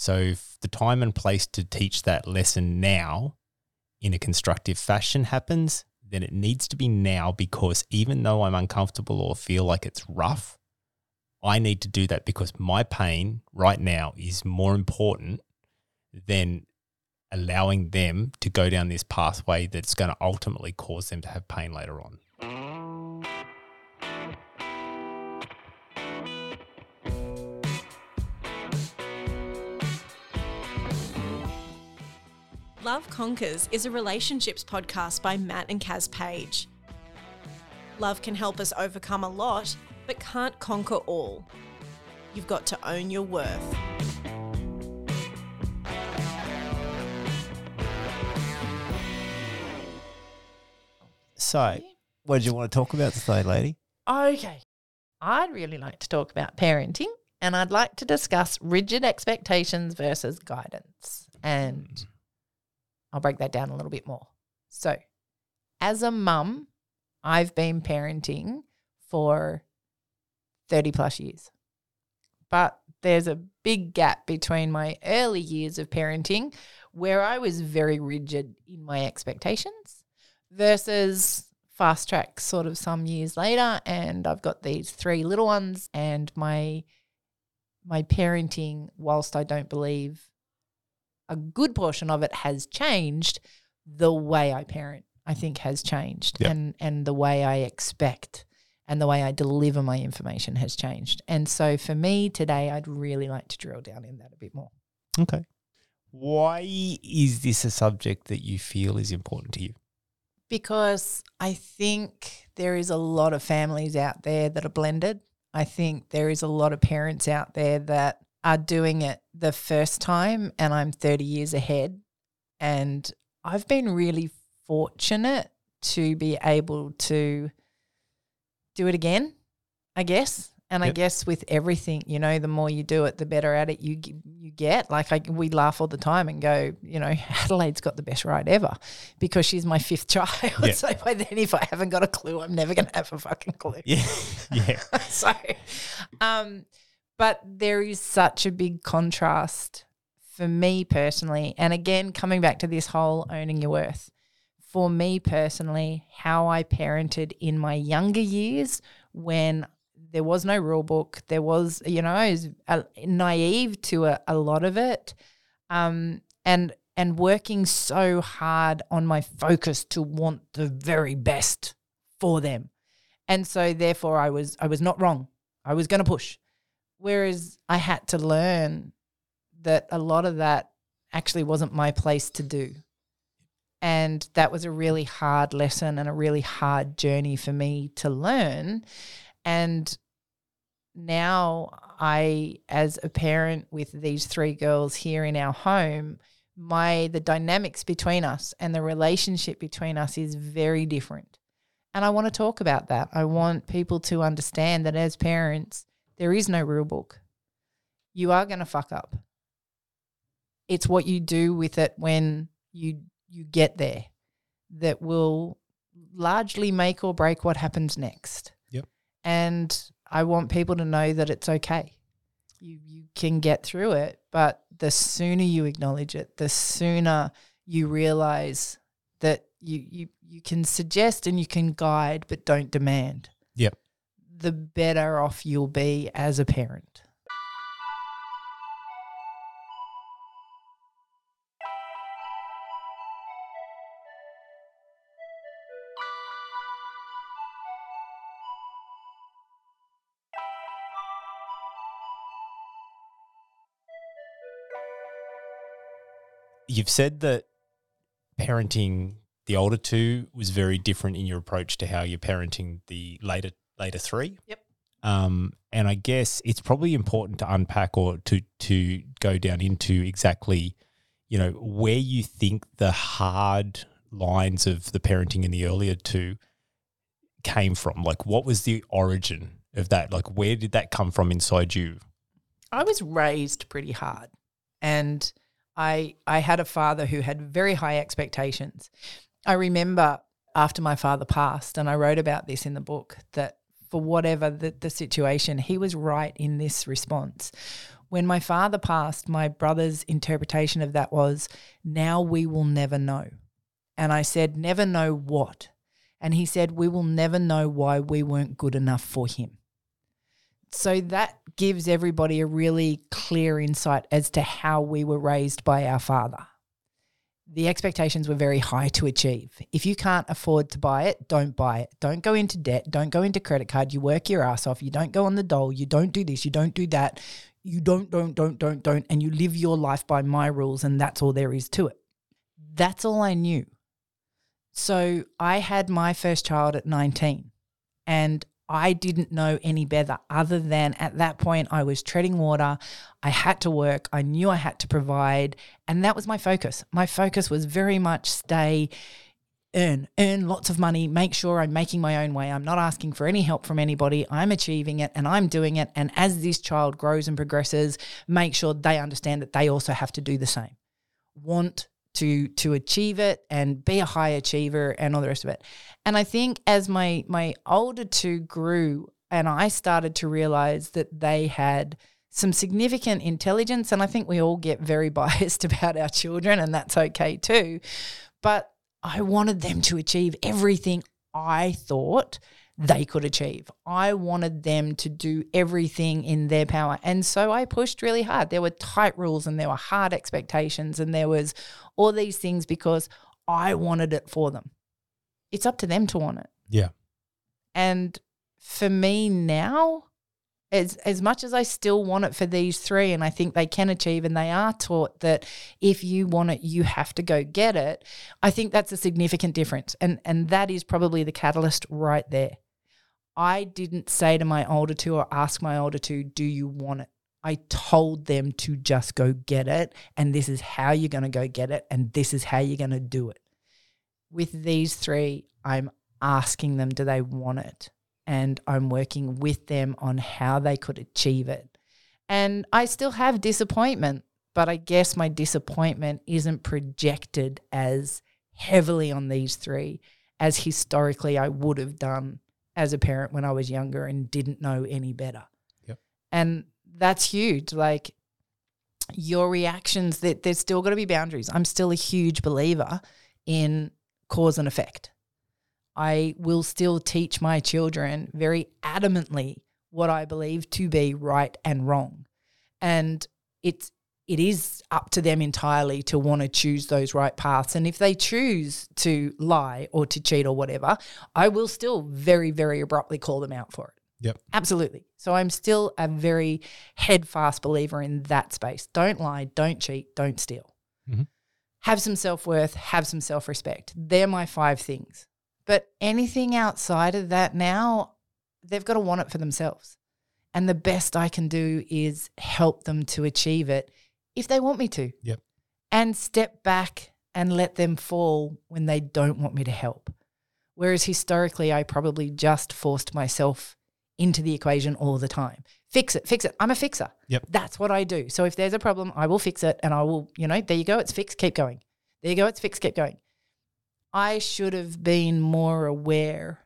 So if the time and place to teach that lesson now in a constructive fashion happens, then it needs to be now because even though I'm uncomfortable or feel like it's rough, I need to do that because my pain right now is more important than allowing them to go down this pathway that's going to ultimately cause them to have pain later on. Love Conquers is a relationships podcast by Matt and Kaz Page. Love can help us overcome a lot, but can't conquer all. You've got to own your worth. So, what did you want to talk about today, lady? Okay. I'd really like to talk about parenting and I'd like to discuss rigid expectations versus guidance. And I'll break that down a little bit more. So, as a mum, I've been parenting for 30 plus years. But there's a big gap between my early years of parenting, where I was very rigid in my expectations, versus fast track sort of some years later. And I've got these three little ones, and my my parenting, whilst I don't believe a good portion of it has changed, the way I parent, I think, has changed, Yep. and and the way I expect and the way I deliver my information has changed. And so for me today, I'd really like to drill down in that a bit more. Okay. Why is this a subject that you feel is important to you? Because I think there is a lot of families out there that are blended. I think there is a lot of parents out there that are doing it the first time, and I'm 30 years ahead. And I've been really fortunate to be able to do it again, I guess. And I guess with everything, you know, the more you do it, the better at it you you get. Like I, we laugh all the time and go, you know, Adelaide's got the best ride ever because she's my fifth child. Yeah. So by then, if I haven't got a clue, I'm never going to have a fucking clue. Yeah. yeah. so, um, but there is such a big contrast for me personally. And again, coming back to this whole owning your worth, for me personally, how I parented in my younger years when there was no rule book, there was, you know, I was uh, naive to a, a lot of it. Um, and and working so hard on my focus to want the very best for them. And so therefore I was I was not wrong. I was going to push. Whereas I had to learn that a lot of that actually wasn't my place to do. And that was a really hard lesson and a really hard journey for me to learn. And now I, as a parent with these three girls here in our home, my the dynamics between us and the relationship between us is very different. And I want to talk about that. I want people to understand that as parents, there is no rule book. You are going to fuck up. It's what you do with it when you you get there that will largely make or break what happens next. Yep. And I want people to know that it's okay. You you can get through it, but the sooner you acknowledge it, the sooner you realize that you you you can suggest and you can guide but don't demand. The better off you'll be as a parent. You've said that parenting the older two was very different in your approach to how you're parenting the later later three. Yep. Um, and I guess it's probably important to unpack or to to go down into exactly, you know, where you think the hard lines of the parenting in the earlier two came from. Like, what was the origin of that? Like, where did that come from inside you? I was raised pretty hard and I I had a father who had very high expectations. I remember after my father passed and I wrote about this in the book that for whatever the, the situation he was right in this response When my father passed, my brother's interpretation of that was, now we will never know. And I said, never know what? And he said, we will never know why we weren't good enough for him. So that gives everybody a really clear insight as to how we were raised by our father. The expectations were very high to achieve. If you can't afford to buy it, don't buy it. Don't go into debt. Don't go into credit card. You work your ass off. You don't go on the dole. You don't do this. You don't do that. You don't, don't, don't, don't, don't. And you live your life by my rules. And that's all there is to it. That's all I knew. So I had my first child at 19 and I didn't know any better other than at that point I was treading water. I had to work. I knew I had to provide. And that was my focus. My focus was very much stay, earn, earn lots of money, make sure I'm making my own way. I'm not asking for any help from anybody. I'm achieving it and I'm doing it. And as this child grows and progresses, make sure they understand that they also have to do the same. Want to to achieve it and be a high achiever and all the rest of it. And I think as my my older two grew and I started to realize that they had some significant intelligence and I think we all get very biased about our children and that's okay too. But I wanted them to achieve everything I thought they could achieve. I wanted them to do everything in their power. And so I pushed really hard. There were tight rules and there were hard expectations and there was all these things because I wanted it for them. It's up to them to want it. Yeah. And for me now, as as much as I still want it for these three, and I think they can achieve, and they are taught that if you want it, you have to go get it. I think that's a significant difference, and and that is probably the catalyst right there. I didn't say to my older two or ask my older two, "Do you want it?" I told them to just go get it, and this is how you're going to go get it, and this is how you're going to do it. With these three, I'm asking them, do they want it? And I'm working with them on how they could achieve it. And I still have disappointment, but I guess my disappointment isn't projected as heavily on these three as historically I would have done as a parent when I was younger and didn't know any better. Yep. And that's huge. Like your reactions that there's still got to be boundaries. I'm still a huge believer in cause and effect. I will still teach my children very adamantly what I believe to be right and wrong. And it's it is up to them entirely to want to choose those right paths. And if they choose to lie or to cheat or whatever, I will still very, very abruptly call them out for it. Yep. Absolutely. So I'm still a very headfast believer in that space. Don't lie, don't cheat, don't steal. Mhm. Have some self worth, have some self respect. They're my five things. But anything outside of that now, they've got to want it for themselves. And the best I can do is help them to achieve it if they want me to. Yep. And step back and let them fall when they don't want me to help. Whereas historically, I probably just forced myself into the equation all the time. Fix it, fix it. I'm a fixer. Yep. That's what I do. So if there's a problem, I will fix it and I will, you know, there you go, it's fixed, keep going. There you go, it's fixed, keep going. I should have been more aware.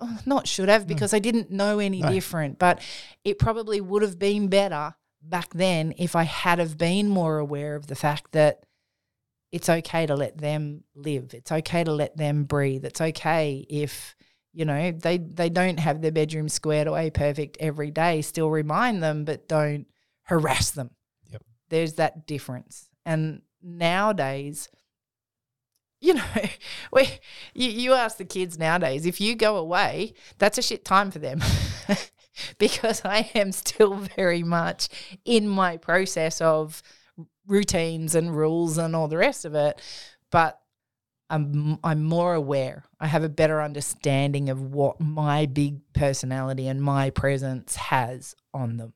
Oh, Not should have hmm. because I didn't know any No. different, but it probably would have been better back then if I had have been more aware of the fact that it's okay to let them live. It's okay to let them breathe. It's okay if you know they they don't have their bedroom squared away perfect every day. Still remind them, but don't harass them. Yep. There's that difference. And nowadays, you know, we you, you ask the kids nowadays, if you go away, that's a shit time for them. because I am still very much in my process of routines and rules and all the rest of it. But I'm I'm more aware. I have a better understanding of what my big personality and my presence has on them.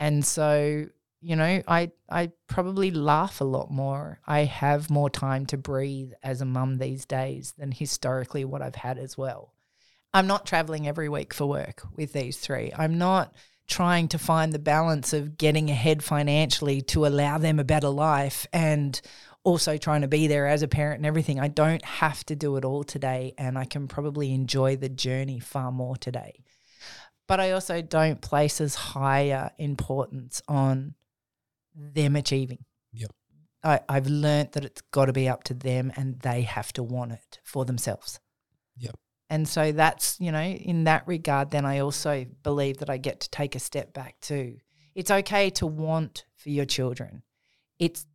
And so, you know, I I probably laugh a lot more. I have more time to breathe as a mum these days than historically what I've had as well. I'm not traveling every week for work with these three. I'm not trying to find the balance of getting ahead financially to allow them a better life and also trying to be there as a parent and everything. I don't have to do it all today and I can probably enjoy the journey far more today. but I also don't place as higher importance on them achieving. Yep. I, I've learnt that it's got to be up to them and they have to want it for themselves. Yep. And so that's, you know, in that regard, then I also believe that I get to take a step back too. It's okay to want for your children. It's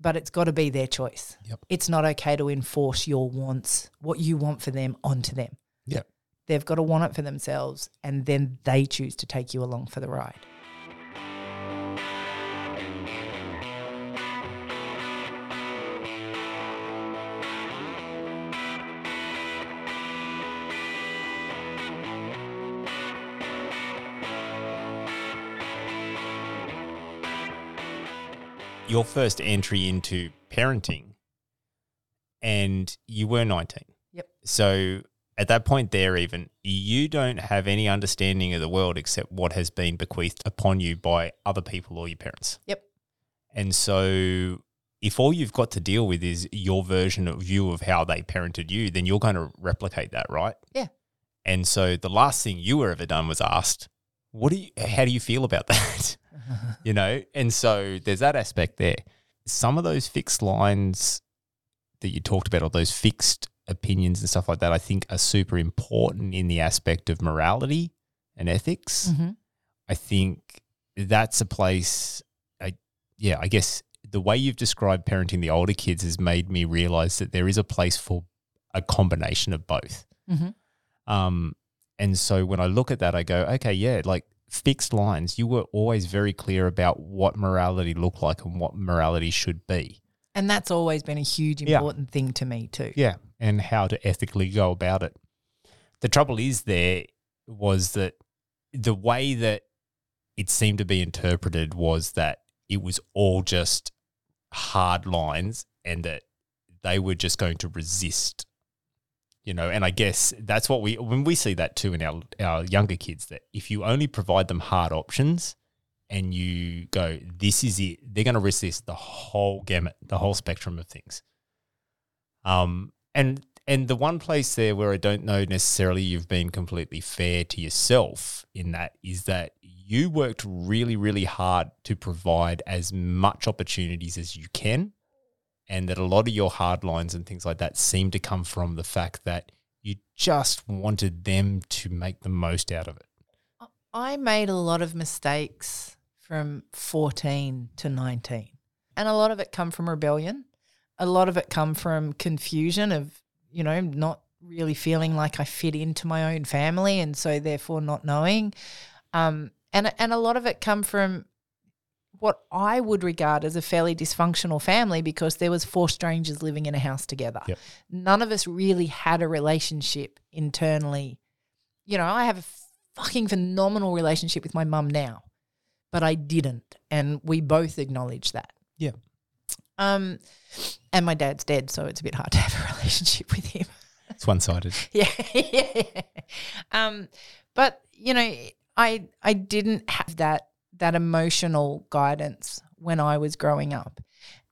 but it's got to be their choice. Yep. It's not okay to enforce your wants, what you want for them onto them. Yep. They've got to want it for themselves and then they choose to take you along for the ride. Your first entry into parenting, and you were 19. Yep. So at that point, there, even you don't have any understanding of the world except what has been bequeathed upon you by other people or your parents. Yep. And so, if all you've got to deal with is your version of view of how they parented you, then you're going to replicate that, right? Yeah. And so, the last thing you were ever done was asked, "What do you? How do you feel about that?" you know. And so, there's that aspect there. Some of those fixed lines that you talked about, or those fixed opinions and stuff like that, I think are super important in the aspect of morality and ethics. Mhm. I think that's a place. I yeah, I guess the way you've described parenting the older kids has made me realize that there is a place for a combination of both. Mhm. Um, and so when I look at that, I go, okay, yeah, like fixed lines. You were always very clear about what morality looked like and what morality should be. And that's always been a huge Yeah. important thing to me too. Yeah, and how to ethically go about it. The trouble is there was that the way that it seemed to be interpreted was that it was all just hard lines and that they were just going to resist. You know, and I guess that's what we when we see that too in our our younger kids that if you only provide them hard options and you go, this is it, they're going to resist the whole gamut, the whole spectrum of things. Um, and and the one place there where I don't know necessarily you've been completely fair to yourself in that is that you worked really, really hard to provide as much opportunities as you can. And that a lot of your hard lines and things like that seem to come from the fact that you just wanted them to make the most out of it. I made a lot of mistakes from 14 to 19. And a lot of it come from rebellion. A lot of it come from confusion of, you know, not really feeling like I fit into my own family and so therefore not knowing. Um, and and a lot of it come from what I would regard as a fairly dysfunctional family because there was four strangers living in a house together. Yep. None of us really had a relationship internally. You know, I have a fucking phenomenal relationship with my mum now, but I didn't, and we both acknowledge that. Yeah. Um, and my dad's dead, so it's a bit hard to have a relationship with him. It's one sided. yeah, yeah. Um, but you know, I I didn't have that that emotional guidance when I was growing up,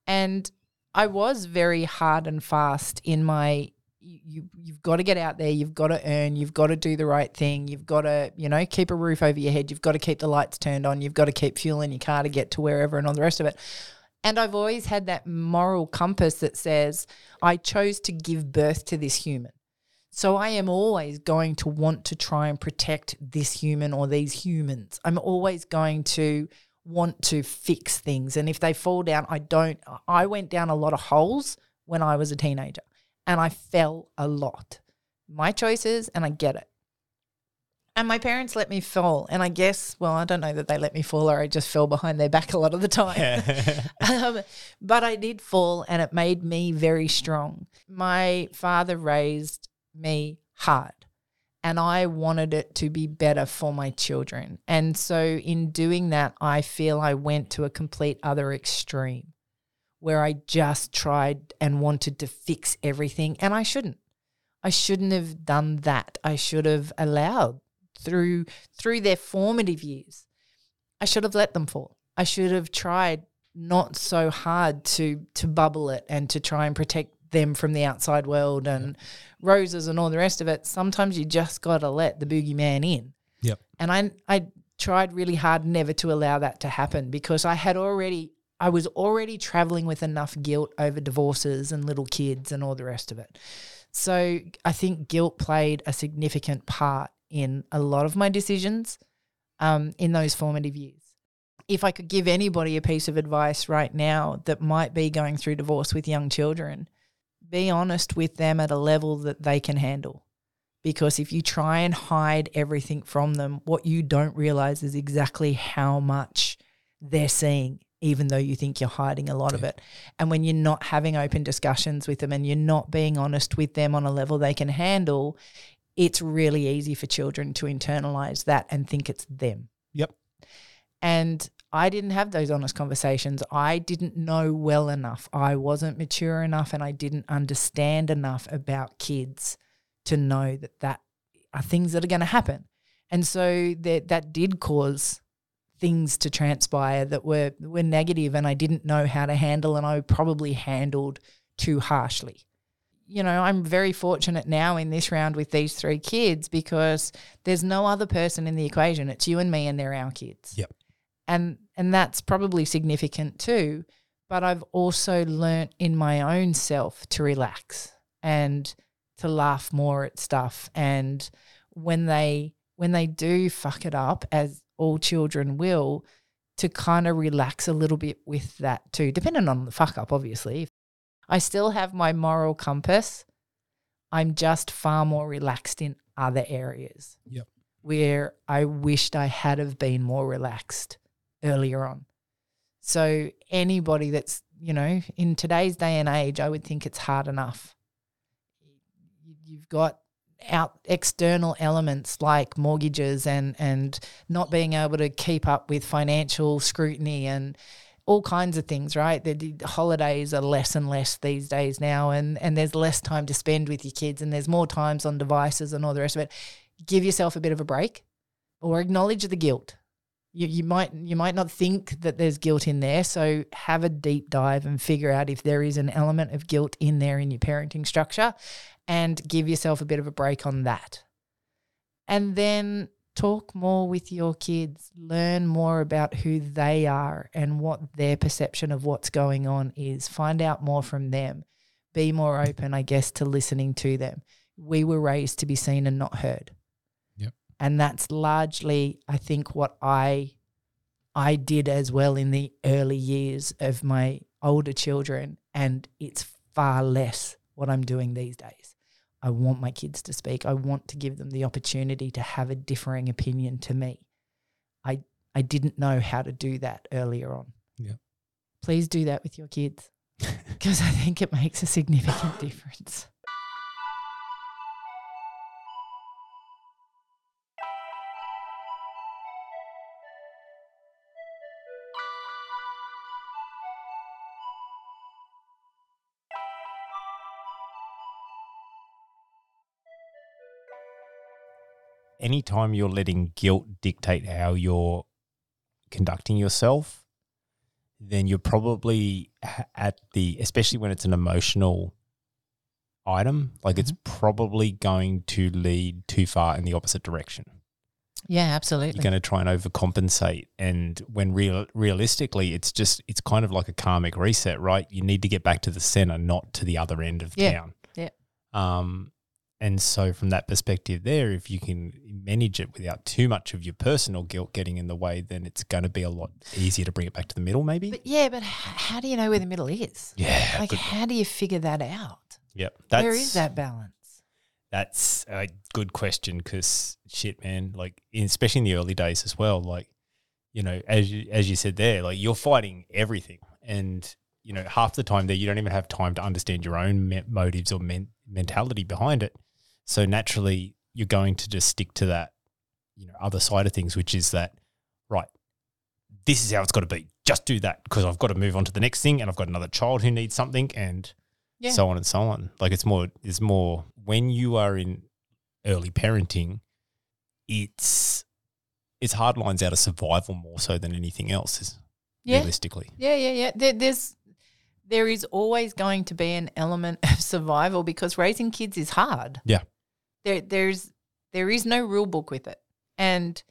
and I was very hard and fast in my. You, you you've got to get out there. You've got to earn. You've got to do the right thing. You've got to you know keep a roof over your head. You've got to keep the lights turned on. You've got to keep fuel in your car to get to wherever and all the rest of it. And I've always had that moral compass that says I chose to give birth to this human. So I am always going to want to try and protect this human or these humans. I'm always going to want to fix things. And if they fall down, I don't. I went down a lot of holes when I was a teenager and I fell a lot. My choices, and I get it. And my parents let me fall. And I guess, well, I don't know that they let me fall or I just fell behind their back a lot of the time. um, but I did fall and it made me very strong. My father raised me hard and I wanted it to be better for my children. And so in doing that, I feel I went to a complete other extreme where I just tried and wanted to fix everything and I shouldn't. I shouldn't have done that. I should have allowed through through their formative years. I should have let them fall. I should have tried not so hard to to bubble it and to try and protect them from the outside world and roses and all the rest of it. Sometimes you just got to let the boogeyman in. Yep. And I I tried really hard never to allow that to happen because I had already I was already traveling with enough guilt over divorces and little kids and all the rest of it. So I think guilt played a significant part in a lot of my decisions um, in those formative years. If I could give anybody a piece of advice right now that might be going through divorce with young children, be honest with them at a level that they can handle. Because if you try and hide everything from them, what you don't realize is exactly how much they're seeing, even though you think you're hiding a lot of it. And when you're not having open discussions with them and you're not being honest with them on a level they can handle, it's really easy for children to internalize that and think it's them. Yep. And I didn't have those honest conversations. I didn't know well enough. I wasn't mature enough and I didn't understand enough about kids to know that that are things that are going to happen. And so that that did cause things to transpire that were were negative and I didn't know how to handle and I probably handled too harshly. You know, I'm very fortunate now in this round with these three kids because there's no other person in the equation. It's you and me and they're our kids Yep. And and that's probably significant too but i've also learnt in my own self to relax and to laugh more at stuff. And when they when they do fuck it up as all children will to kind of relax a little bit with that too depending on the fuck up obviously. I still have my moral compass. I'm just far more relaxed in other areas. Yep. where I wished I had have been more relaxed earlier on. So anybody that's, you know, in today's day and age, I would think it's hard enough. You've got out external elements like mortgages and and not being able to keep up with financial scrutiny and all kinds of things, right? The, holidays are less and less these days now, and and there's less time to spend with your kids, and there's more times on devices and all the rest of it. Give yourself a bit of a break, or acknowledge the guilt. You, you might you might not think that there's guilt in there, so have a deep dive and figure out if there is an element of guilt in there in your parenting structure, and give yourself a bit of a break on that. And then talk more with your kids, learn more about who they are and what their perception of what's going on is. Find out more from them. Be more open, I guess, to listening to them. We were raised to be seen and not heard. And that's largely, I think, what I I did as well in the early years of my older children, and it's far less what I'm doing these days. I want my kids to speak. I want to give them the opportunity to have a differing opinion to me. I I didn't know how to do that earlier on. Yeah. Please do that with your kids because I think it makes a significant difference. Anytime you're letting guilt dictate how you're conducting yourself, then you're probably at the, especially when it's an emotional item, like it's probably going to lead too far in the opposite direction. Yeah, absolutely. You're going to try and overcompensate. And when real, realistically, it's just, it's kind of like a karmic reset, right? You need to get back to the center, not to the other end of Yeah. town. Yeah. Um, and so, from that perspective, there, if you can manage it without too much of your personal guilt getting in the way, then it's going to be a lot easier to bring it back to the middle, maybe. But yeah, but how do you know where the middle is? yeah. Like, how do you figure that out? yep. That's, Where is that balance? That's a good question because shit, man. Like, in, especially in the early days as well. Like, you know, as you as you said there, like you're fighting everything, and you know, half the time there you don't even have time to understand your own me- motives or men- mentality behind it. So naturally, you're going to just stick to that, you know, other side of things, which is that, right? This is how it's got to be. Just do that because I've got to move on to the next thing, and I've got another child who needs something, and Yeah. so on and so on. Like it's more, it's more when you are in early parenting, it's it's hard lines out of survival more so than anything else. Is Yeah. realistically, Yeah, yeah, yeah. There, there's there is always going to be an element of survival because raising kids is hard. Yeah. There there's there is no rule book with it. And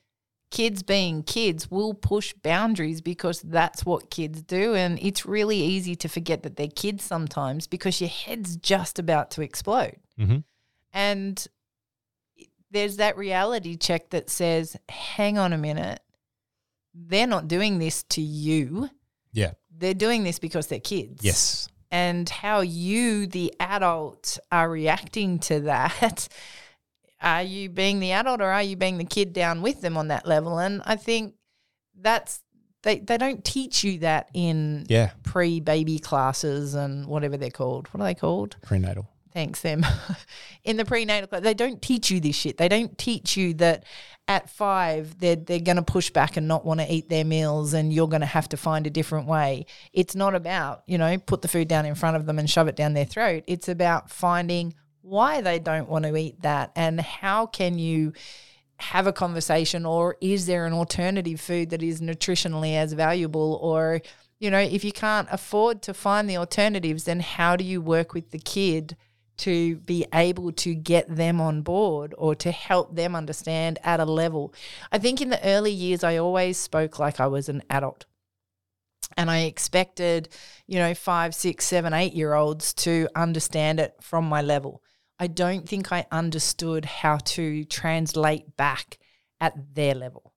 kids being kids will push boundaries because that's what kids do. And it's really easy to forget that they're kids sometimes because your head's just about to explode. Mhm. And there's that reality check that says, hang on a minute, they're not doing this to you. Yeah. They're doing this because they're kids. Yes. And how you, the adult, are reacting to that. Are you being the adult or are you being the kid down with them on that level? And I think that's they, they don't teach you that in Yeah. pre baby classes and whatever they're called. What are they called? Prenatal. Thanks, them. in the prenatal class, they don't teach you this shit. They don't teach you that at five they're they're going to push back and not want to eat their meals, and you're going to have to find a different way. It's not about you know put the food down in front of them and shove it down their throat. It's about finding why they don't want to eat that and how can you have a conversation or is there an alternative food that is nutritionally as valuable or you know if you can't afford to find the alternatives then how do you work with the kid to be able to get them on board or to help them understand at a level. I think in the early years i always spoke like i was an adult. And i expected you know five six seven eight year olds to understand it from my level. I don't think I understood how to translate back at their level.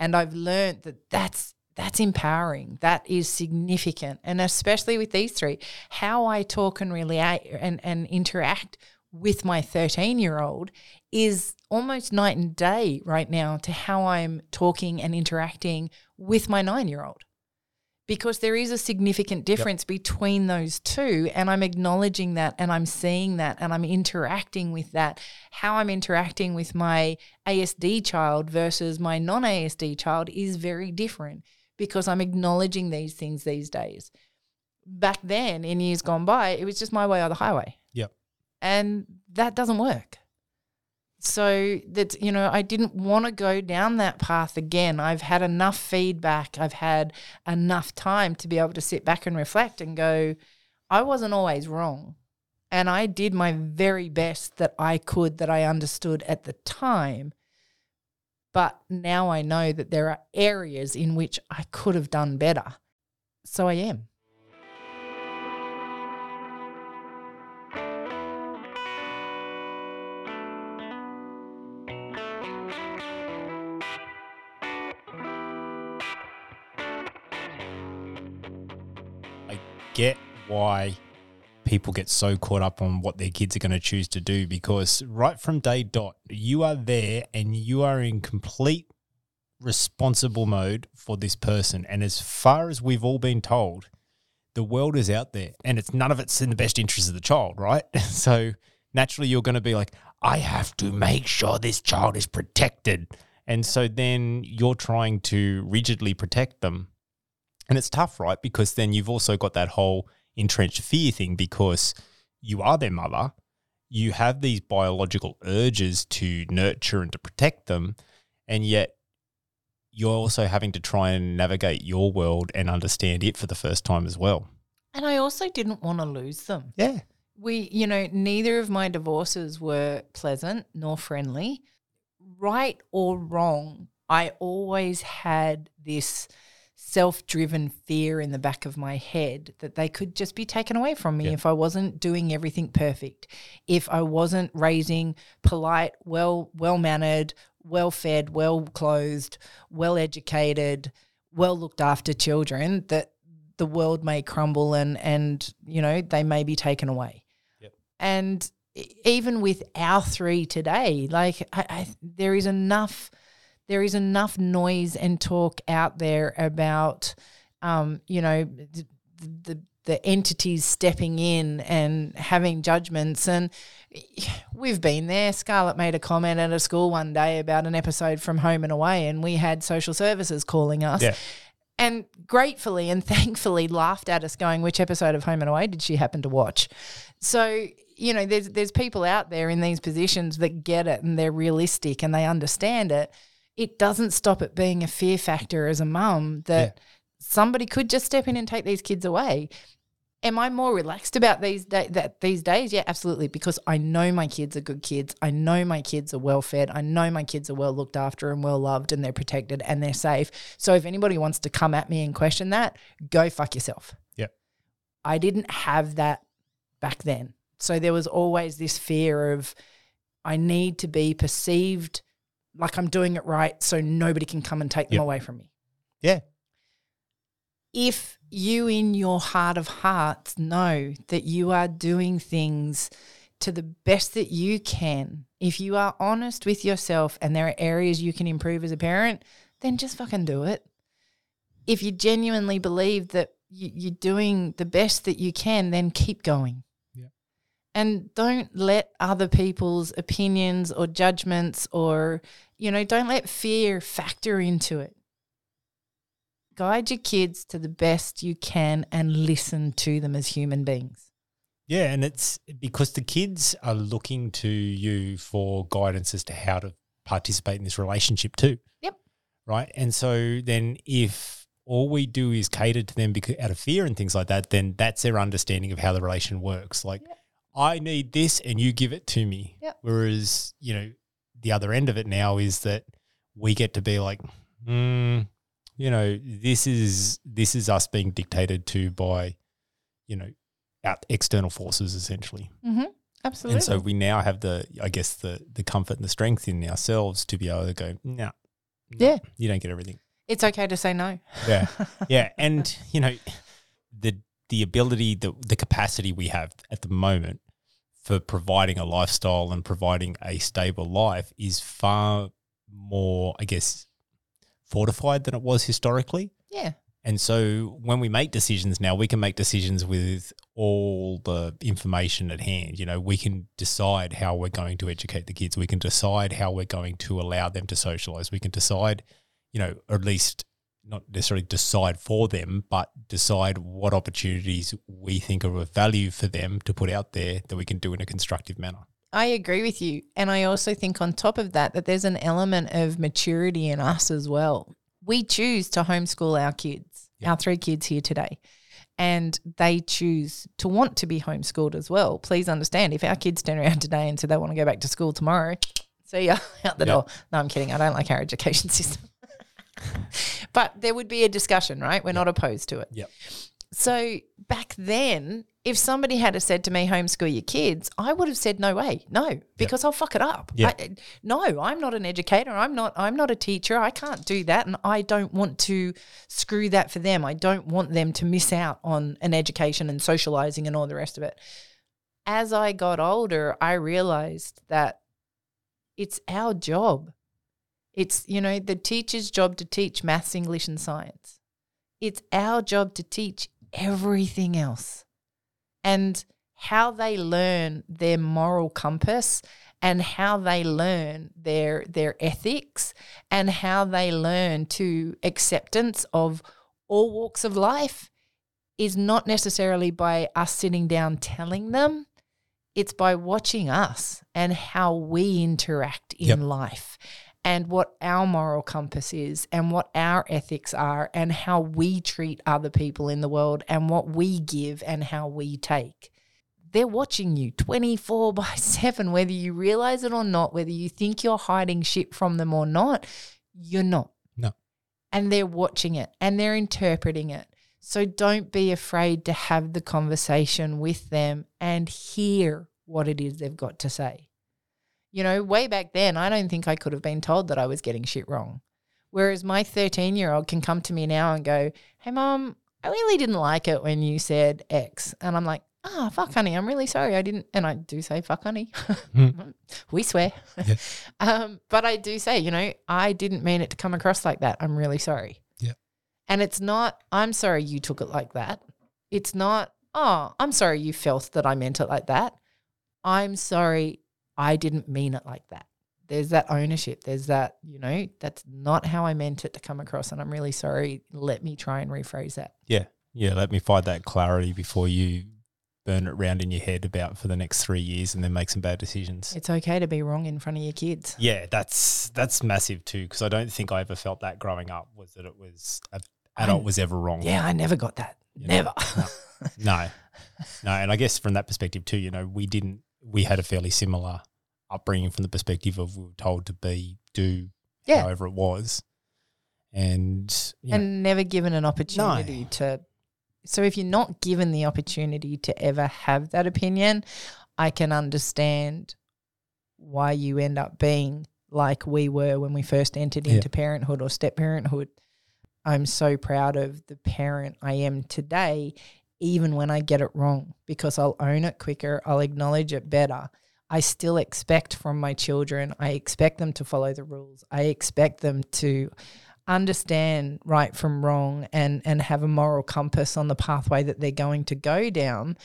And I've learned that that's that's empowering. That is significant. And especially with these three, how I talk and relate and, and interact with my 13 year old is almost night and day right now to how I'm talking and interacting with my nine year old because there is a significant difference between those two and i'm acknowledging that and i'm seeing that and i'm interacting with that how i'm interacting with my asd child versus my non-asd child is very different because i'm acknowledging these things these days. Back then in years gone by it was just my way or the highway. Yep. and that doesn't work. So that you know i didn't want to go down that path again. I've had enough feedback. I've had enough time to be able to sit back and reflect and go i wasn't always wrong. And i did my very best that i could that i understood at the time but now i know that there are areas in which i could have done better. So i am. I get why people get so caught up on what their kids are going to choose to do because right from day dot, you are there and you are in complete responsible mode for this person. And as far as we've all been told, the world is out there and it's none of it's in the best interest of the child, right? So naturally you're going to be like, I have to make sure this child is protected. And so then you're trying to rigidly protect them. And it's tough, right? Because then you've also got that whole entrenched fear thing because you are their mother. You have these biological urges to nurture and to protect them. And yet you're also having to try and navigate your world and understand it for the first time as well. and i also didn't want to lose them Yeah. we, you know, neither of my divorces were pleasant nor friendly. Right or wrong, I always had this self driven fear in the back of my head that they could just be taken away from me Yeah. if I wasn't doing everything perfect, if I wasn't raising polite, well well mannered, well fed, well clothed, well educated, well looked after children, that the world may crumble and and you know they may be taken away and e- even with our three today like I, I, there is enough there is enough noise and talk out there about um, you know the, the the entities stepping in and having judgments. And we've been there. Scarlett made a comment at a school one day about an episode from home and away and we had social services calling us. Yeah. and gratefully and thankfully laughed at us going which episode of home and away did she happen to watch? So you know there's there's people out there in these positions that get it and they're realistic and they understand it it doesn't stop it being a fear factor as a mum that somebody could just step in and take these kids away Am I more relaxed about these da- that these days? Yeah, absolutely. Because I know my kids are good kids. I know my kids are well fed. I know my kids are well looked after and well loved, and they're protected and they're safe. So if anybody wants to come at me and question that, go fuck yourself. Yeah, I didn't have that back then. So there was always this fear of I need to be perceived like I'm doing it right, so nobody can come and take them Yep. away from me Yeah. if you in your heart of hearts know that you are doing things to the best that you can, if you are honest with yourself and there are areas you can improve as a parent, then just fucking do it. If you genuinely believe that you, you're doing the best that you can, then keep going. And don't let other people's opinions or judgments or, you know, don't let fear factor into it guide your kids to the best you can and listen to them as human beings. Yeah, and it's because the kids are looking to you for guidance as to how to participate in this relationship too. Yep. Right. And so then if all we do is cater to them because out of fear and things like that, then that's their understanding of how the relation works. Like Yep. I need this and you give it to me. Yep. Whereas, you know, the other end of it now is that we get to be like, mm, you know, this is this is us being dictated to by, you know, out external forces essentially. Mm-hmm. Absolutely. And so we now have the, I guess, the the comfort and the strength in ourselves to be able to go, no, Yeah. you don't get everything. it's okay to say no. Yeah, yeah, and you know, the the ability, the the capacity we have at the moment for providing a lifestyle and providing a stable life is far more, I guess, fortified than it was historically. yeah. And so when we make decisions now, we can make decisions with all the information at hand. You know, we can decide how we're going to educate the kids. We can decide how we're going to allow them to socialize. We can decide, you know, or at least not necessarily decide for them, but decide what opportunities we think are of value for them to put out there that we can do in a constructive manner. I agree with you. And I also think on top of that, that there's an element of maturity in us as well. We choose to homeschool our kids, Yeah. our three kids here today. And they choose to want to be homeschooled as well. Please understand if our kids turn around today and say they want to go back to school tomorrow, see ya out the Yeah. door. No, I'm kidding. I don't like our education system. but there would be a discussion, right? We're not opposed to it. Yep. So back then, if somebody had said to me, homeschool your kids, I would have said, no way, no, because I'll fuck it up. Yeah. I, no, I'm not an educator. I'm not. I'm not a teacher. I can't do that, and I don't want to screw that for them. I don't want them to miss out on an education and socializing and all the rest of it. As I got older, I realized that it's our job. It's you know the teacher's job to teach maths, English, and science. It's our job to teach everything else and how they learn their moral compass and how they learn their their ethics and how they learn to acceptance of all walks of life is not necessarily by us sitting down telling them it's by watching us and how we interact in Yep. life and what our moral compass is and what our ethics are and how we treat other people in the world and what we give and how we take. They're watching you 24 by 7, whether you realize it or not, whether you think you're hiding shit from them or not, you're not. No. And they're watching it and they're interpreting it. So don't be afraid to have the conversation with them and hear what it is they've got to say. You know, way back then, I don't think I could have been told that I was getting shit wrong. Whereas my 13 year old can come to me now and go, Hey, mom, I really didn't like it when you said X. And I'm like, Ah, fuck, honey, I'm really sorry. I didn't. And I do say, fuck, honey. we swear. Yeah. um, but I do say, you know, I didn't mean it to come across like that. I'm really sorry. Yeah. And it's not, I'm sorry you took it like that. It's not, oh, I'm sorry you felt that I meant it like that. I'm sorry I didn't mean it like that. There's that ownership. There's that, you know, that's not how I meant it to come across. And I'm really sorry. Let me try and rephrase that. Yeah. Yeah. Let me find that clarity before you burn it round in your head about for the next three years and then make some bad decisions. It's okay to be wrong in front of your kids. Yeah, that's that's massive too because I don't think I ever felt that growing up was that it was a adult was ever wrong. Yeah, I never got that. You know? Never. No, no, and I guess from that perspective too, you know, we didn't. We had a fairly similar upbringing from the perspective of we were told to be, do, Yeah. however it was, and you know, and never given an opportunity to. So if you're not given the opportunity to ever have that opinion, I can understand why you end up being like we were when we first entered Yeah. into parenthood or step parenthood. I'm so proud of the parent I am today, even when I get it wrong, because I'll own it quicker, I'll acknowledge it better. I still expect from my children, I expect them to follow the rules. I expect them to understand right from wrong and and have a moral compass on the pathway that they're going to go down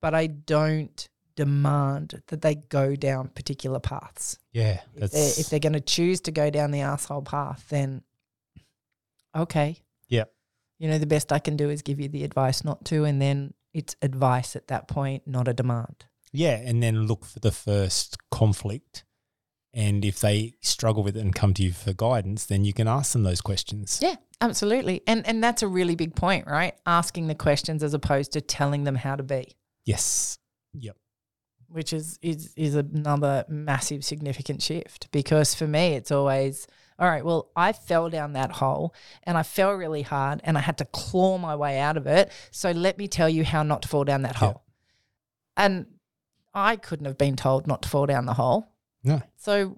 but i don't demand that they go down particular paths yeah, if they're, if they're going to choose to go down the asshole path then okay. You know the best i can do is give you the advice not to and then it's advice at that point not a demand yeah, and then look for the first conflict. And if they struggle with it and come to you for guidance, then you can ask them those questions. Yeah, absolutely. And and that's a really big point, right? Asking the questions as opposed to telling them how to be, Yes. Yep. which is is is another massive significant shift because for me it's always all right, well, I fell down that hole and I fell really hard and I had to claw my way out of it. So let me tell you how not to fall down that Yeah. hole. And I couldn't have been told not to fall down the hole. No. So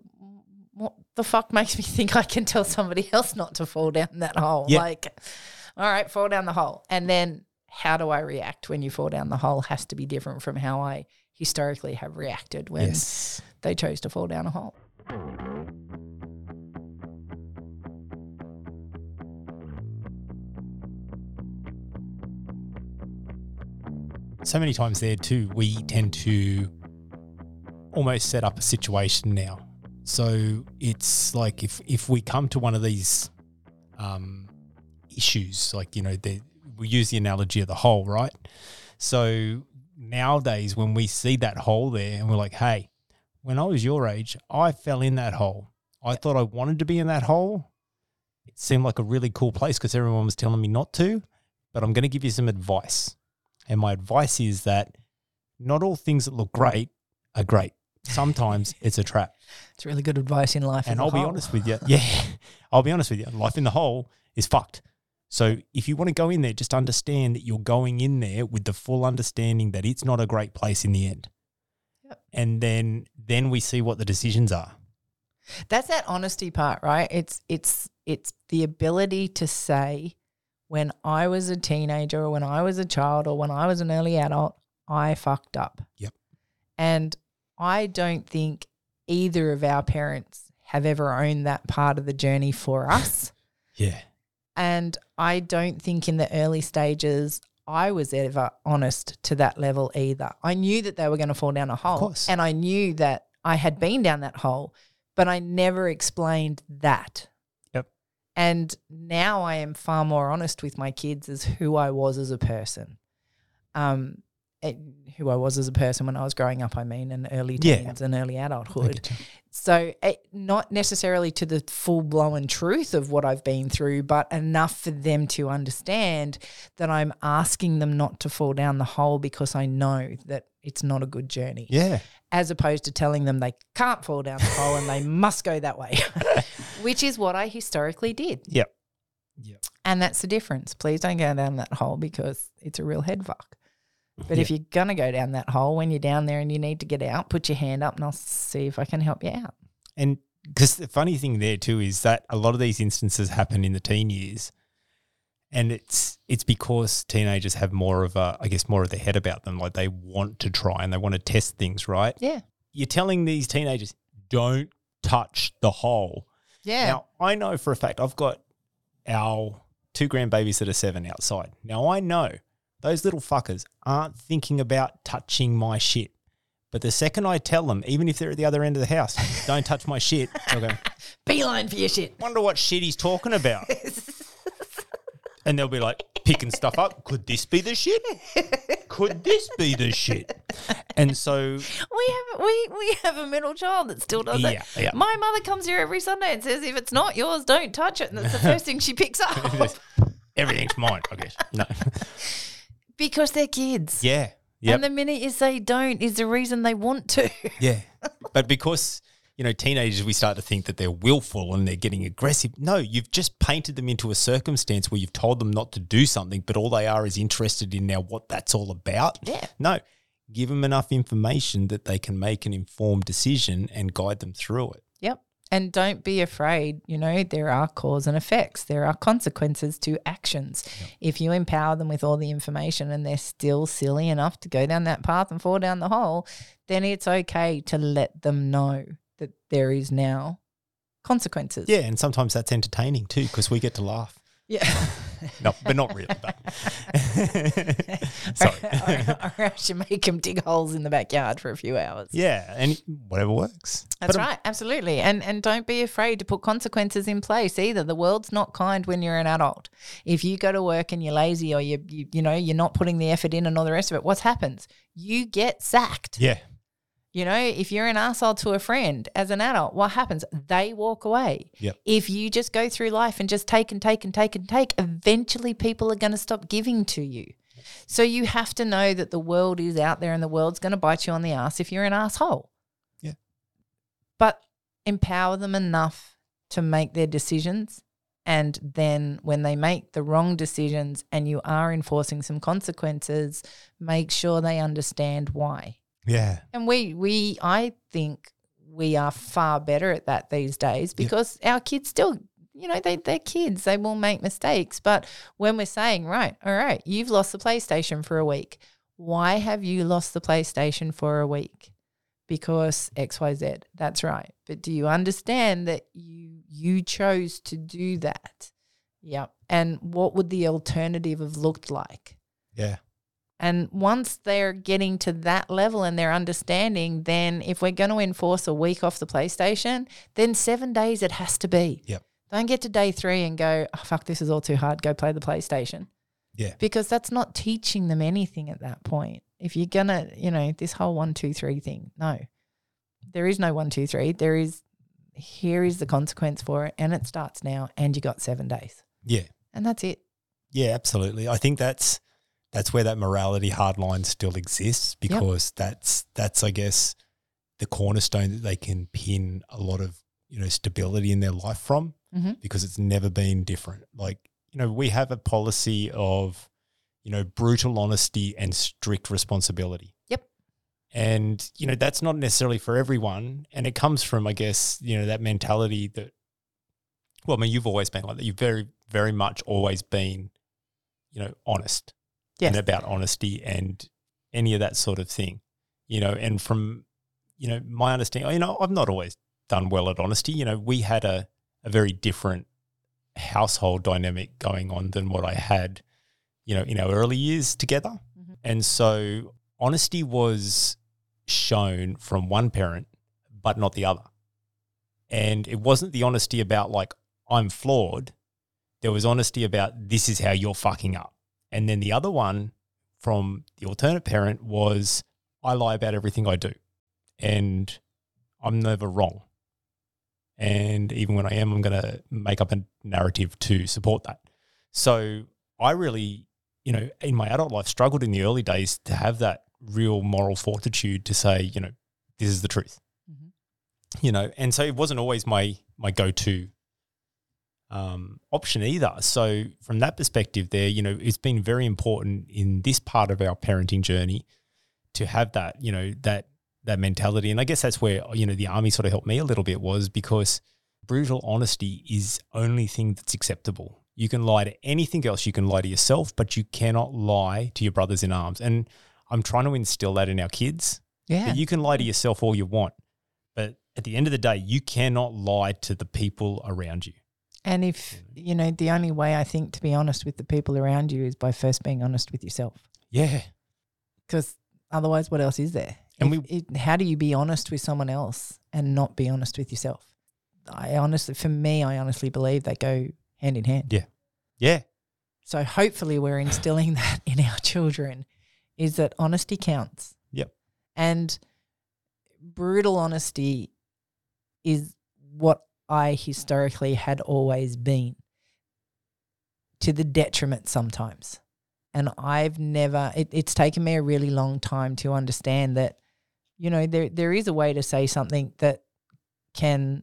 what the fuck makes me think I can tell somebody else not to fall down that hole? Yeah. Like, all right, fall down the hole. And then how do I react when you fall down the hole has to be different from how I historically have reacted when Yes. they chose to fall down a hole. So many times there too, we tend to almost set up a situation now. So it's like if if we come to one of these um, issues, like you know, the, we use the analogy of the hole, right? So nowadays, when we see that hole there, and we're like, "Hey, when I was your age, I fell in that hole. I thought I wanted to be in that hole. It seemed like a really cool place because everyone was telling me not to, but I'm going to give you some advice." And my advice is that not all things that look great are great. Sometimes it's a trap. It's really good advice in life. And a I'll be honest with you. Yeah. I'll be honest with you. Life in the hole is fucked. So if you want to go in there, just understand that you're going in there with the full understanding that it's not a great place in the end. Yep. And then then we see what the decisions are. That's that honesty part, right? It's it's it's the ability to say when I was a teenager or when I was a child or when I was an early adult, I fucked up. Yep. And I don't think either of our parents have ever owned that part of the journey for us. Yeah. And I don't think in the early stages I was ever honest to that level either. I knew that they were going to fall down a hole. course. And I knew that I had been down that hole, but I never explained that. And now I am far more honest with my kids as who I was as a person. Um, it- who I was as a person when I was growing up, I mean, in early Yeah. teens and early adulthood. So, it, not necessarily to the full blown truth of what I've been through, but enough for them to understand that I'm asking them not to fall down the hole because I know that it's not a good journey, Yeah. as opposed to telling them they can't fall down the hole and they must go that way, which is what I historically did. Yep. Yep. And that's the difference. Please don't go down that hole because it's a real head fuck. But if you're going to go down that hole, when you're down there and you need to get out, put your hand up and I'll see if I can help you out. And because the funny thing there too is that a lot of these instances happen in the teen years, and it's it's because teenagers have more of a, I guess, more of the head about them. Like they want to try and they want to test things, right? Yeah. You're telling these teenagers, don't touch the hole. Yeah. Now I know for a fact I've got our two grandbabies that are seven outside. Now I know those little fuckers aren't thinking about touching my shit. But the second I tell them, even if they're at the other end of the house, don't touch my shit, they'll go, Beeline for your shit. wonder what shit he's talking about. and they'll be like picking stuff up. Could this be the shit? Could this be the shit? And so, We have we we have a middle child that still does Yeah, it. yeah. My mother comes here every Sunday and says, "If it's not yours, don't touch it." And that's the first thing she picks up everything's mine, I guess. No. because they're kids. Yeah. Yep. And the minute you say don't is the reason they want to. Yeah. but because, you know, teenagers, we start to think that they're willful and they're getting aggressive. No, you've just painted them into a circumstance where you've told them not to do something, but all they are is interested in now what that's all about. Yeah. No, give them enough information that they can make an informed decision and guide them through it. Yep. And don't be afraid. You know, there are cause and effects, there are consequences to actions. If you empower them with all the information and they're still silly enough to go down that path and fall down the hole, then it's okay to let them know that there is now consequences. Yeah. And sometimes that's entertaining too because we get to laugh. Yeah. No, but not really. But sorry. or, or else you make them dig holes in the backyard for a few hours. yeah. And whatever works. That's But, right, absolutely. And and don't be afraid to put consequences in place either. The world's not kind when you're an adult. If you go to work and you're lazy or you you, you know, you're not putting the effort in and all the rest of it, what happens? You get sacked. Yeah. You know, if you're an asshole to a friend as an adult, what happens? They walk away. Yep. If you just go through life and just take and take and take and take, eventually people are going to stop giving to you. So you have to know that the world is out there and the world's going to bite you on the ass if you're an asshole. Yeah. But empower them enough to make their decisions. And then when they make the wrong decisions and you are enforcing some consequences, make sure they understand why. Yeah. And we we I think we are far better at that these days because our kids still you know, they they're kids. They will make mistakes. But when we're saying, right, all right, you've lost the PlayStation for a week. Why have you lost the PlayStation for a week? Because XYZ. That's right. But do you understand that you you chose to do that? Yep. And what would the alternative have looked like? Yeah. And once they're getting to that level and they're understanding, then if we're going to enforce a week off the PlayStation, then seven days it has to be. Yep. Don't get to day three and go, oh, fuck, this is all too hard. Go play the PlayStation. Yeah. Because that's not teaching them anything at that point. If you're going to, you know, this whole one, two, three thing, no. There is no one, two, three. There is, here is the consequence for it. And it starts now. And you got seven days. Yeah. And that's it. Yeah, absolutely. I think that's that's where that morality hard line still exists because that's that's I guess the cornerstone that they can pin a lot of you know stability in their life from Mhm. because it's never been different. Like you know we have a policy of you know brutal honesty and strict responsibility. Yep. And you know that's not necessarily for everyone, and it comes from I guess you know that mentality that. Well, I mean, you've always been like that. You've very, very much always been, you know, honest Yes. and about honesty and any of that sort of thing, you know. And from, you know, my understanding, you know, I've not always done well at honesty. You know, we had a, a very different household dynamic going on than what I had, you know, in our early years together. Mhm. And so honesty was shown from one parent, but not the other. And it wasn't the honesty about like, I'm flawed. There was honesty about this is how you're fucking up. And then the other one from the alternate parent was I lie about everything I do and I'm never wrong. And even when I am, I'm going to make up a narrative to support that. So I really, you know, in my adult life, struggled in the early days to have that real moral fortitude to say, you know, this is the truth. Mhm. You know, and so it wasn't always my my go to um, option either. So from that perspective, there, you know, it's been very important in this part of our parenting journey to have that, you know, that that mentality. And I guess that's where you know the army sort of helped me a little bit was because brutal honesty is only thing that's acceptable. You can lie to anything else. You can lie to yourself, but you cannot lie to your brothers in arms. And I'm trying to instill that in our kids. Yeah. That you can lie to yourself all you want, but at the end of the day, you cannot lie to the people around you. And if, mm. you know, the only way I think to be honest with the people around you is by first being honest with yourself. Yeah. Because otherwise, what else is there? And If- it, how do you be honest with someone else and not be honest with yourself? I honestly, for me, I honestly believe they go hand in hand. Yeah. Yeah. So hopefully, we're instilling that in our children is that honesty counts. Yep. And brutal honesty is what I historically had always been to the detriment sometimes. And I've never, it, it's taken me a really long time to understand that, you know, there, there is a way to say something that can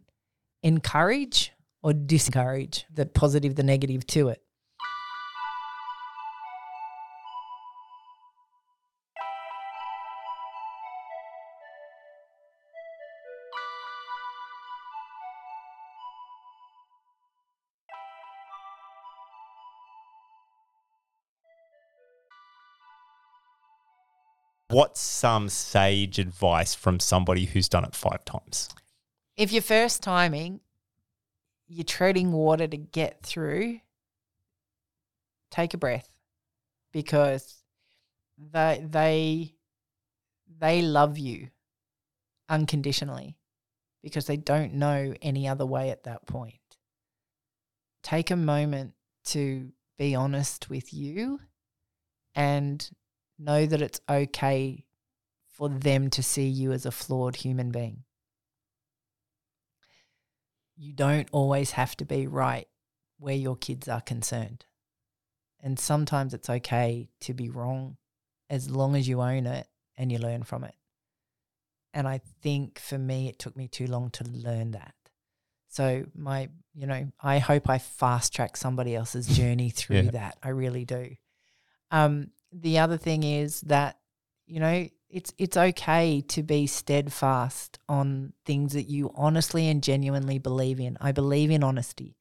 encourage or discourage the positive, the negative to it. What's some sage advice from somebody who's done it five times? If you're first timing, you're treading water to get through, take a breath because they they they love you unconditionally because they don't know any other way at that point. Take a moment to be honest with you and know that it's okay for them to see you as a flawed human being. You don't always have to be right where your kids are concerned. And sometimes it's okay to be wrong as long as you own it and you learn from it. And I think for me, it took me too long to learn that. So, my, you know, I hope I fast track somebody else's journey through Yeah. that. I really do. Um, the other thing is that you know it's it's okay to be steadfast on things that you honestly and genuinely believe in. I believe in honesty.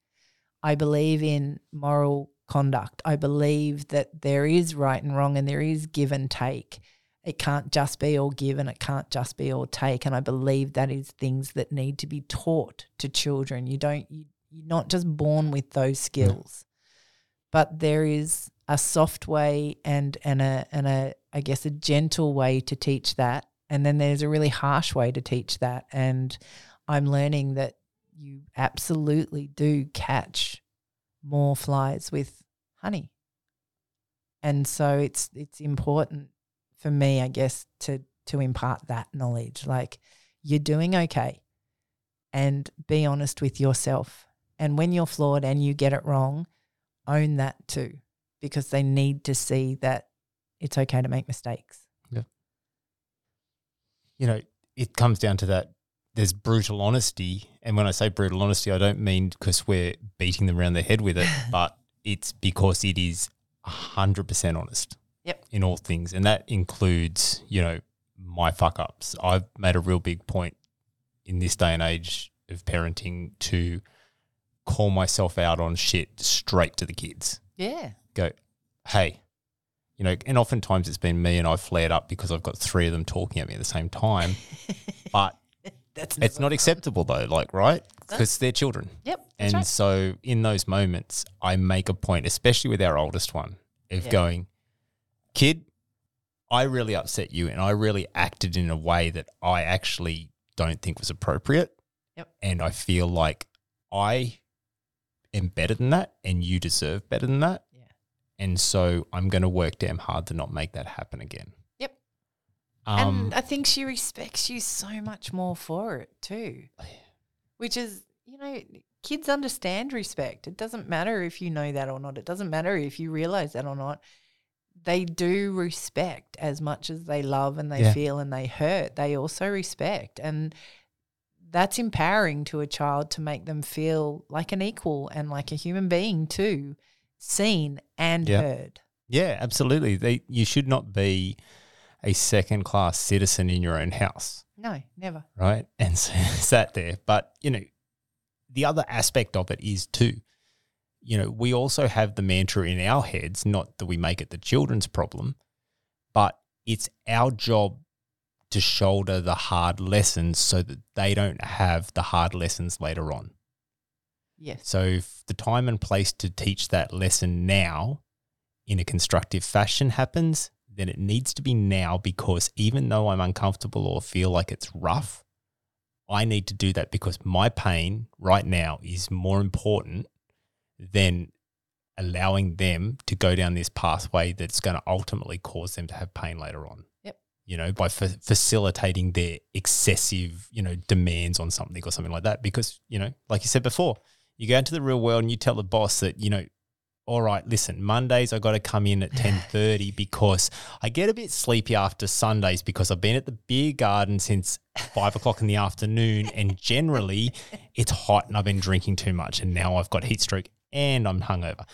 I believe in moral conduct. I believe that there is right and wrong and there is give and take. It can't just be all give and it can't just be all take. And I believe that is things that need to be taught to children. You don't you, you're not just born with those skills. But there is a soft way and and a and a I guess a gentle way to teach that. And then there's a really harsh way to teach that. And I'm learning that you absolutely do catch more flies with honey. And so it's it's important for me, I guess, to to impart that knowledge. Like you're doing okay and be honest with yourself. And when you're flawed and you get it wrong, own that too, because they need to see that it's okay to make mistakes. Yeah. You know, it comes down to that. There's brutal honesty. And when I say brutal honesty, I don't mean because we're beating them around the head with it, but it's because it is 100% honest. Yep. In all things. And that includes, you know, my fuck ups. I've made a real big point in this day and age of parenting to call myself out on shit straight to the kids. Yeah. Go, hey, you know, and oftentimes it's been me and I've flared up because I've got three of them talking at me at the same time. but That's it's not acceptable though, like, right? Because they're children. Yep. And right. so in those moments, I make a point, especially with our oldest one, of Yeah. going, kid, I really upset you and I really acted in a way that I actually don't think was appropriate. Yep. And I feel like I am better than that and you deserve better than that. And so I'm going to work damn hard to not make that happen again. Yep. Um, and I think she respects you so much more for it too. Which is, you know, kids understand respect. It doesn't matter if you know that or not. It doesn't matter if you realize that or not. They do respect as much as they love and they Yeah. feel and they hurt. They also respect. And that's empowering to a child to make them feel like an equal and like a human being too, seen and Yeah. heard. Yeah, absolutely. They, you should not be a second class citizen in your own house, No, never. right? And so sat there. But, you know, the other aspect of it is too, you know, we also have the mantra in our heads, not that we make it the children's problem, but it's our job to shoulder the hard lessons so that they don't have the hard lessons later on. Yes. So if the time and place to teach that lesson now in a constructive fashion happens, then it needs to be now because even though I'm uncomfortable or feel like it's rough, I need to do that because my pain right now is more important than allowing them to go down this pathway that's going to ultimately cause them to have pain later on. Yep. You know, by fa- facilitating their excessive, you know, demands on something or something like that. Because, you know, like you said before, you go into the real world and you tell the boss that, you know, all right, listen, Mondays I got to come in at 10.30 because I get a bit sleepy after Sundays because I've been at the beer garden since five o'clock in the afternoon and generally it's hot and I've been drinking too much and now I've got heat stroke and I'm hungover.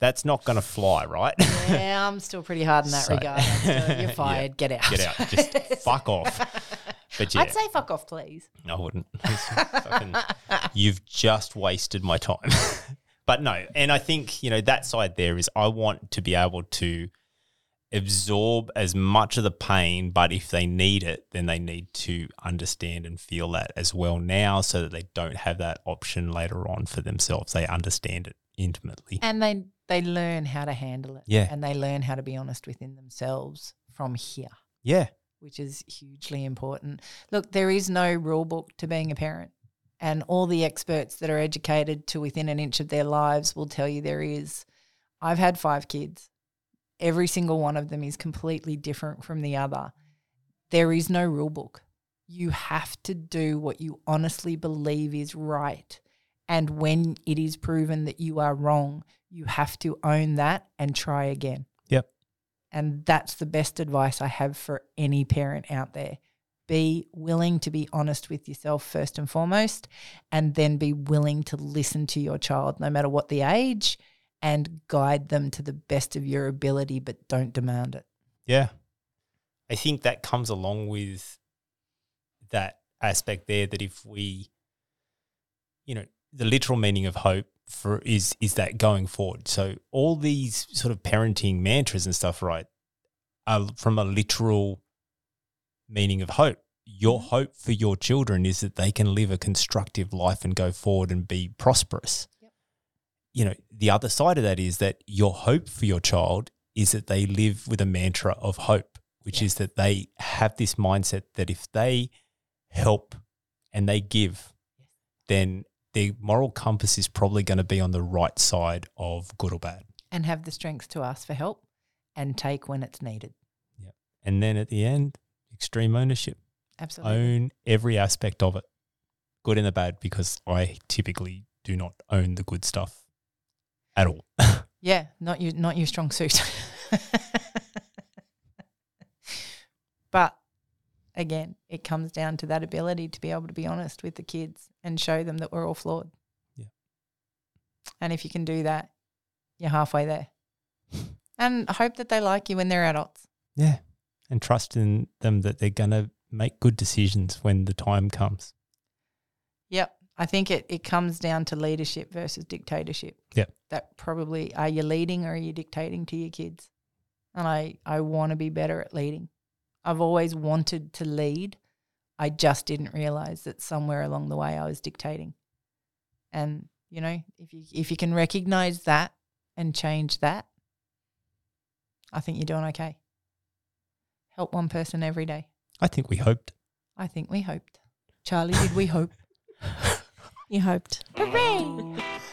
That's not going to fly, right? Yeah, I'm still pretty hard in that So- regard. Still- You're fired. Get out. Get out. Just fuck off. But yeah, I'd say fuck off, please. I wouldn't. Fucking- you've just wasted my time. but no, and I think, you know, that side there is I want to be able to absorb as much of the pain, but if they need it, then they need to understand and feel that as well now so that they don't have that option later on for themselves. They understand it intimately. And they they learn how to handle it. Yeah. And they learn how to be honest within themselves from here, Yeah. Which is hugely important. Look, there is no rule book to being a parent. And all the experts that are educated to within an inch of their lives will tell you there is. I've had five kids. Every single one of them is completely different from the other. There is no rule book. You have to do what you honestly believe is right. And when it is proven that you are wrong, you have to own that and try again. And that's the best advice I have for any parent out there. Be willing to be honest with yourself first and foremost, and then be willing to listen to your child, no matter what the age, and guide them to the best of your ability, but don't demand it. Yeah. I think that comes along with that aspect there that if we, you know, the literal meaning of hope for is is that going forward. So all these sort of parenting mantras and stuff, right, are from a literal meaning of hope. Your mm-hmm. hope for your children is that they can live a constructive life and go forward and be prosperous. Yep. You know, the other side of that is that your hope for your child is that they live with a mantra of hope, which is that they have this mindset that if they help and they give, then their moral compass is probably going to be on the right side of good or bad. And have the strength to ask for help and take when it's needed. Yeah. And then at the end, extreme ownership. Absolutely. Own every aspect of it, good and the bad, because I typically do not own the good stuff at all. Yeah, not your not your strong suit. but again, it comes down to that ability to be able to be honest with the kids and show them that we're all flawed. Yeah. And if you can do that, you're halfway there. and hope that they like you when they're adults. yeah. And trust in them that they're going to make good decisions when the time comes. Yep. I think it, it comes down to leadership versus dictatorship. Yep. That probably are you leading or are you dictating to your kids? And I, I want to be better at leading. I've always wanted to lead. I just didn't realize that somewhere along the way I was dictating. And, you know, if you if you can recognize that and change that, I think you're doing okay. Help one person every day. I think we hoped. I think we hoped. Charlie, did we hope? You hoped. Hooray!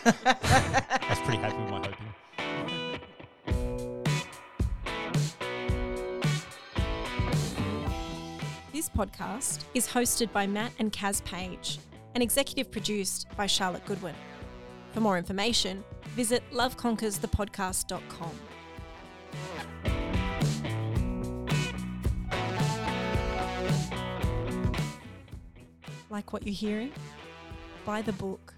I was pretty happy with my hoping. This podcast is hosted by Matt and Kaz Page and executive produced by Charlotte Goodwin. For more information, visit loveconquersthepodcast.com. Like what you're hearing? Buy the book,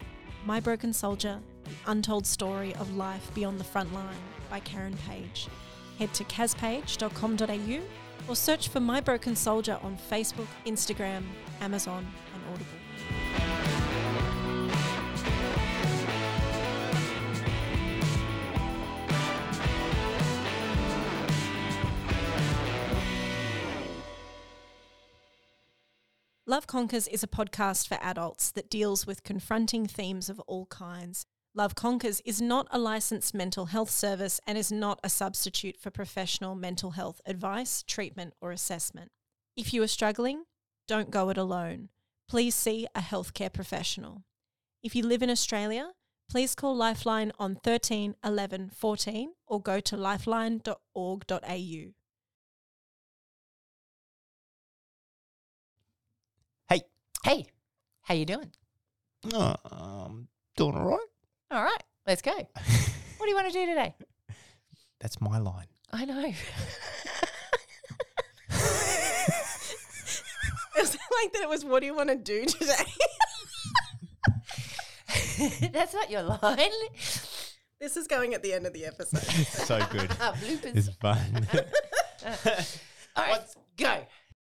My Broken Soldier The Untold Story of Life Beyond the Front Line by Karen Page. Head to kazpage.com.au or search for My Broken Soldier on Facebook, Instagram, Amazon, and Audible. Love Conquers is a podcast for adults that deals with confronting themes of all kinds. Love Conquers is not a licensed mental health service and is not a substitute for professional mental health advice, treatment, or assessment. If you are struggling, don't go it alone. Please see a healthcare professional. If you live in Australia, please call Lifeline on 13 11 14 or go to lifeline.org.au. Hey, Hey, how you doing? oh, I'm doing all right. All right, let's go. What do you want to do today? That's my line. I know. It was like that. It was. What do you want to do today? That's not your line. this is going at the end of the episode. so good. Bloopers. It's fun. All right, go.